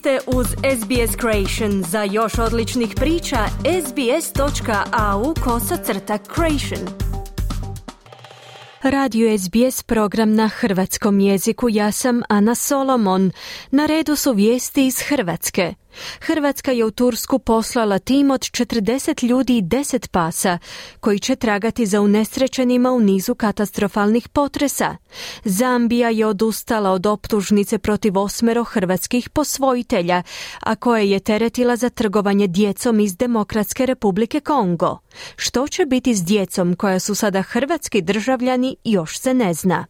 ste uz SBS Creation. Za još odličnih priča, sbs.au kosacrta creation. Radio SBS program na hrvatskom jeziku. Ja sam Ana Solomon. Na redu su vijesti iz Hrvatske. Hrvatska je u Tursku poslala tim od 40 ljudi i 10 pasa koji će tragati za unesrećenima u nizu katastrofalnih potresa. Zambija je odustala od optužnice protiv osmero hrvatskih posvojitelja, a koje je teretila za trgovanje djecom iz Demokratske republike Kongo. Što će biti s djecom koja su sada hrvatski državljani još se ne zna.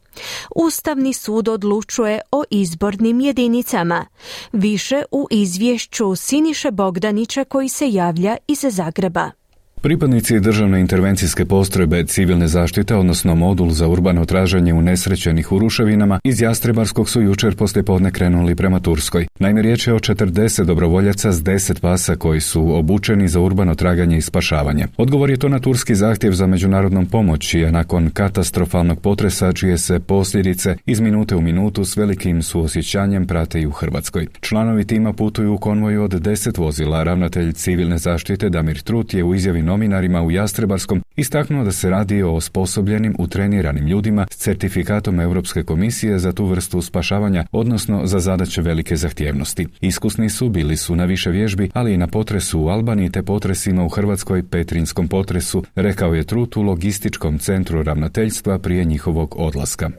Ustavni sud odlučuje o izbornim jedinicama. Više u izvješću Siniše Bogdanića koji se javlja iz Zagreba. Pripadnici državne intervencijske postrojbe civilne zaštite, odnosno modul za urbano traženje unesrećenih u ruševinama, iz Jastrebarskog su jučer podne krenuli prema Turskoj. Naime, riječ je o 40 dobrovoljaca s 10 pasa koji su obučeni za urbano traganje i spašavanje. Odgovor je to na turski zahtjev za međunarodnom pomoći, a nakon katastrofalnog potresa čije se posljedice iz minute u minutu s velikim suosjećanjem prate i u Hrvatskoj. Članovi tima putuju u konvoju od 10 vozila. Ravnatelj civilne zaštite Damir Trut je u izjavi novinarima u Jastrebarskom istaknuo da se radi o osposobljenim, utreniranim ljudima s certifikatom Europske komisije za tu vrstu spašavanja, odnosno za zadaće velike zahtjevnosti. Iskusni su, bili su na više vježbi, ali i na potresu u Albaniji te potresima u Hrvatskoj Petrinskom potresu, rekao je Trut u logističkom centru ravnateljstva prije njihovog odlaska.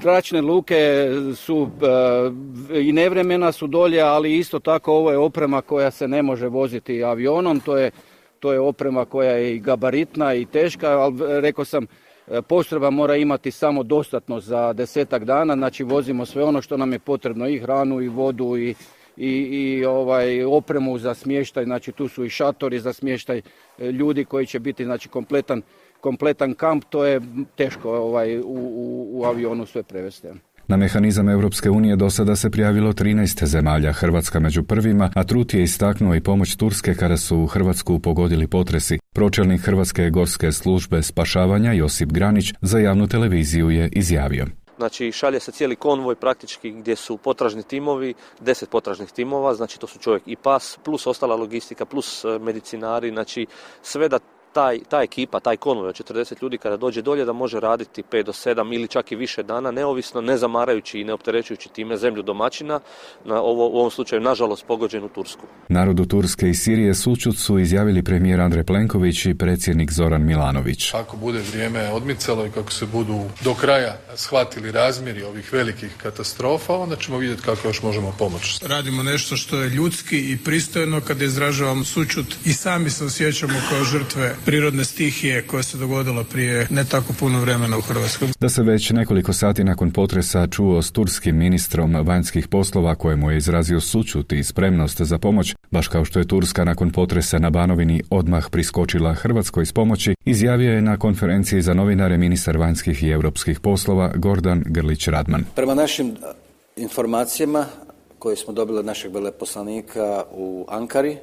Zračne luke su i nevremena su dolje, ali isto tako ovo je oprema koja se ne može voziti avionom, to je to je oprema koja je i gabaritna i teška, ali rekao sam, e, postrojba mora imati samo dostatno za desetak dana, znači vozimo sve ono što nam je potrebno, i hranu, i vodu, i, i, i ovaj, opremu za smještaj, znači tu su i šatori za smještaj e, ljudi koji će biti znači, kompletan, kompletan kamp, to je teško ovaj, u, u, u avionu sve prevesti. Na mehanizam Europske unije do sada se prijavilo 13 zemalja, Hrvatska među prvima, a Trut je istaknuo i pomoć Turske kada su u Hrvatsku pogodili potresi. Pročelnik Hrvatske gorske službe spašavanja Josip Granić za javnu televiziju je izjavio. Znači šalje se cijeli konvoj praktički gdje su potražni timovi, deset potražnih timova, znači to su čovjek i pas, plus ostala logistika, plus e, medicinari, znači sve da taj, ta ekipa, taj konvoj od 40 ljudi kada dođe dolje da može raditi 5 do 7 ili čak i više dana neovisno, ne zamarajući i ne opterećujući time zemlju domaćina, na ovo, u ovom slučaju nažalost pogođenu Tursku. Narodu Turske i Sirije sučut su izjavili premijer Andrej Plenković i predsjednik Zoran Milanović. Ako bude vrijeme odmicalo i kako se budu do kraja shvatili razmjeri ovih velikih katastrofa, onda ćemo vidjeti kako još možemo pomoći. Radimo nešto što je ljudski i pristojno kada izražavamo sučut i sami se osjećamo kao žrtve prirodne stihije koja se dogodila prije ne tako puno vremena u Hrvatskoj. Da se već nekoliko sati nakon potresa čuo s turskim ministrom vanjskih poslova kojemu je izrazio sučut i spremnost za pomoć, baš kao što je Turska nakon potresa na Banovini odmah priskočila Hrvatskoj s pomoći, izjavio je na konferenciji za novinare ministar vanjskih i europskih poslova Gordan Grlić Radman. Prema našim informacijama koje smo dobili od našeg veleposlanika u Ankari,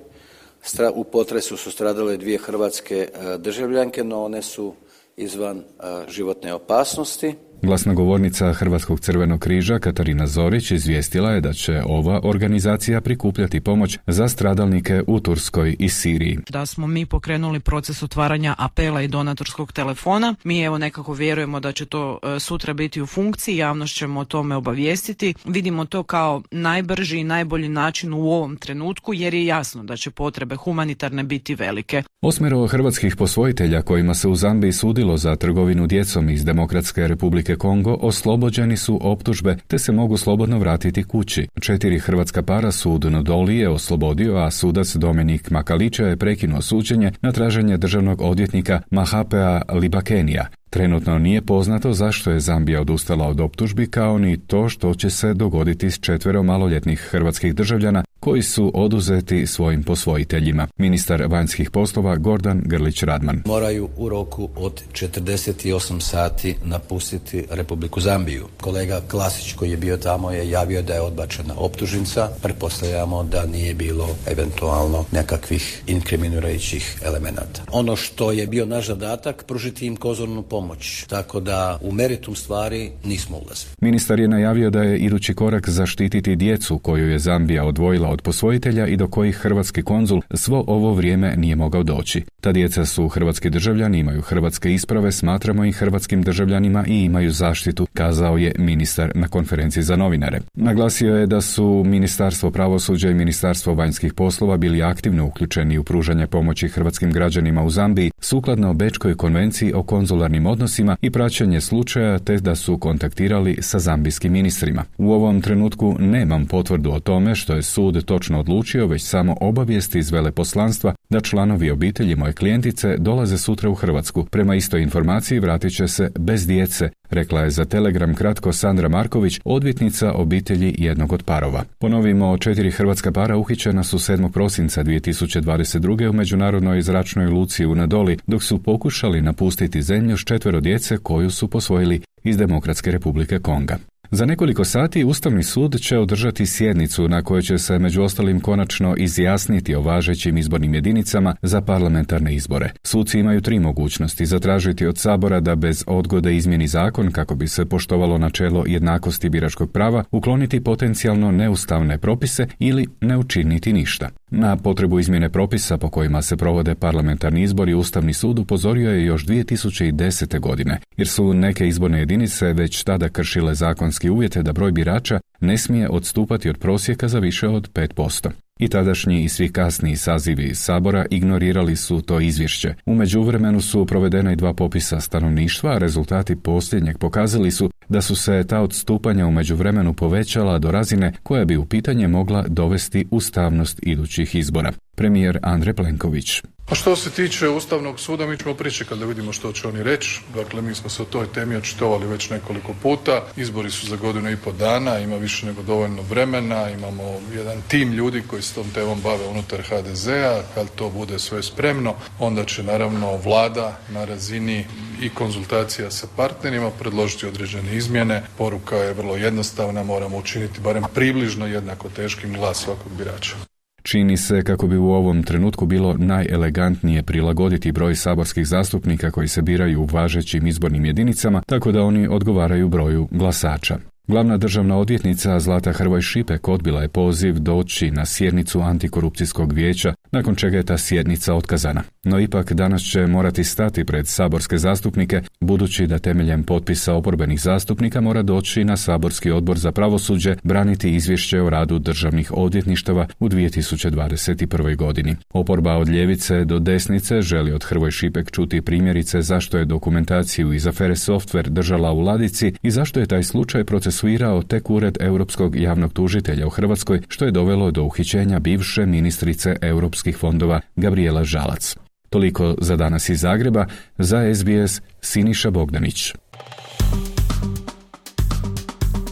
u potresu su stradale dvije hrvatske e, državljanke, no one su izvan e, životne opasnosti. Glasnogovornica Hrvatskog crvenog križa Katarina Zorić izvijestila je da će ova organizacija prikupljati pomoć za stradalnike u Turskoj i Siriji. Da smo mi pokrenuli proces otvaranja apela i donatorskog telefona. Mi evo nekako vjerujemo da će to e, sutra biti u funkciji, javnost ćemo o tome obavijestiti. Vidimo to kao najbrži i najbolji način u ovom trenutku jer je jasno da će potrebe humanitarne biti velike. Osmero hrvatskih posvojitelja kojima se u Zambiji sudilo za trgovinu djecom iz Demokratske republike Republike Kongo oslobođeni su optužbe te se mogu slobodno vratiti kući. Četiri hrvatska para sud Nodoli je oslobodio, a sudac Dominik Makalića je prekinuo suđenje na traženje državnog odvjetnika Mahapea Libakenija. Trenutno nije poznato zašto je Zambija odustala od optužbi kao ni to što će se dogoditi s četvero maloljetnih hrvatskih državljana koji su oduzeti svojim posvojiteljima. Ministar vanjskih poslova Gordan Grlić Radman. Moraju u roku od 48 sati napustiti Republiku Zambiju. Kolega Klasić koji je bio tamo je javio da je odbačena optužnica. Pretpostavljamo da nije bilo eventualno nekakvih inkriminirajućih elemenata. Ono što je bio naš zadatak, pružiti im kozornu pomoć. Tako da u meritum stvari nismo ulazili. Ministar je najavio da je idući korak zaštititi djecu koju je Zambija odvojila od od posvojitelja i do kojih hrvatski konzul svo ovo vrijeme nije mogao doći. Ta djeca su hrvatski državljani, imaju hrvatske isprave, smatramo ih hrvatskim državljanima i imaju zaštitu, kazao je ministar na konferenciji za novinare. Naglasio je da su Ministarstvo pravosuđa i Ministarstvo vanjskih poslova bili aktivno uključeni u pružanje pomoći hrvatskim građanima u Zambiji sukladno Bečkoj konvenciji o konzularnim odnosima i praćenje slučaja te da su kontaktirali sa zambijskim ministrima. U ovom trenutku nemam potvrdu o tome što je sud točno odlučio, već samo obavijesti iz veleposlanstva da članovi obitelji moje klijentice dolaze sutra u Hrvatsku. Prema istoj informaciji vratit će se bez djece, rekla je za Telegram kratko Sandra Marković, odvjetnica obitelji jednog od parova. Ponovimo, četiri hrvatska para uhićena su 7. prosinca 2022. u međunarodnoj zračnoj luci u Nadoli, dok su pokušali napustiti zemlju s četvero djece koju su posvojili iz Demokratske republike Konga. Za nekoliko sati Ustavni sud će održati sjednicu na kojoj će se među ostalim konačno izjasniti o važećim izbornim jedinicama za parlamentarne izbore. Suci imaju tri mogućnosti zatražiti od Sabora da bez odgode izmjeni zakon kako bi se poštovalo načelo jednakosti biračkog prava, ukloniti potencijalno neustavne propise ili ne učiniti ništa. Na potrebu izmjene propisa po kojima se provode parlamentarni izbori Ustavni sud upozorio je još 2010. godine, jer su neke izborne jedinice već tada kršile zakonski uvjete da broj birača ne smije odstupati od prosjeka za više od 5%. I tadašnji i svi kasniji sazivi Sabora ignorirali su to izvješće. U međuvremenu su provedena i dva popisa stanovništva, a rezultati posljednjeg pokazali su da su se ta odstupanja u međuvremenu povećala do razine koja bi u pitanje mogla dovesti ustavnost idućih izbora. Premijer Andrej Plenković. A što se tiče Ustavnog suda, mi ćemo pričekati da vidimo što će oni reći. Dakle, mi smo se o toj temi očitovali već nekoliko puta. Izbori su za godinu i pol dana, ima više nego dovoljno vremena, imamo jedan tim ljudi koji se tom temom bave unutar HDZ-a. Kad to bude sve spremno, onda će naravno vlada na razini i konzultacija sa partnerima predložiti određene izmjene. Poruka je vrlo jednostavna, moramo učiniti barem približno jednako teškim glas svakog birača. Čini se kako bi u ovom trenutku bilo najelegantnije prilagoditi broj saborskih zastupnika koji se biraju u važećim izbornim jedinicama, tako da oni odgovaraju broju glasača. Glavna državna odvjetnica Zlata Hrvoj Šipek odbila je poziv doći na sjednicu antikorupcijskog vijeća, nakon čega je ta sjednica otkazana. No ipak danas će morati stati pred saborske zastupnike, budući da temeljem potpisa oporbenih zastupnika mora doći na saborski odbor za pravosuđe braniti izvješće o radu državnih odvjetništava u 2021. godini. Oporba od ljevice do desnice želi od Hrvoj Šipek čuti primjerice zašto je dokumentaciju iz afere software držala u ladici i zašto je taj slučaj procesuirao tek ured Europskog javnog tužitelja u Hrvatskoj, što je dovelo do uhićenja bivše ministrice europskih fondova Gabriela Žalac. Toliko za danas iz Zagreba, za SBS Siniša Bogdanić.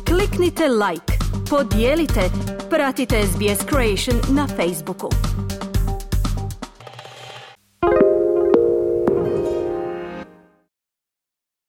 Kliknite like, podijelite, pratite SBS Creation na Facebooku.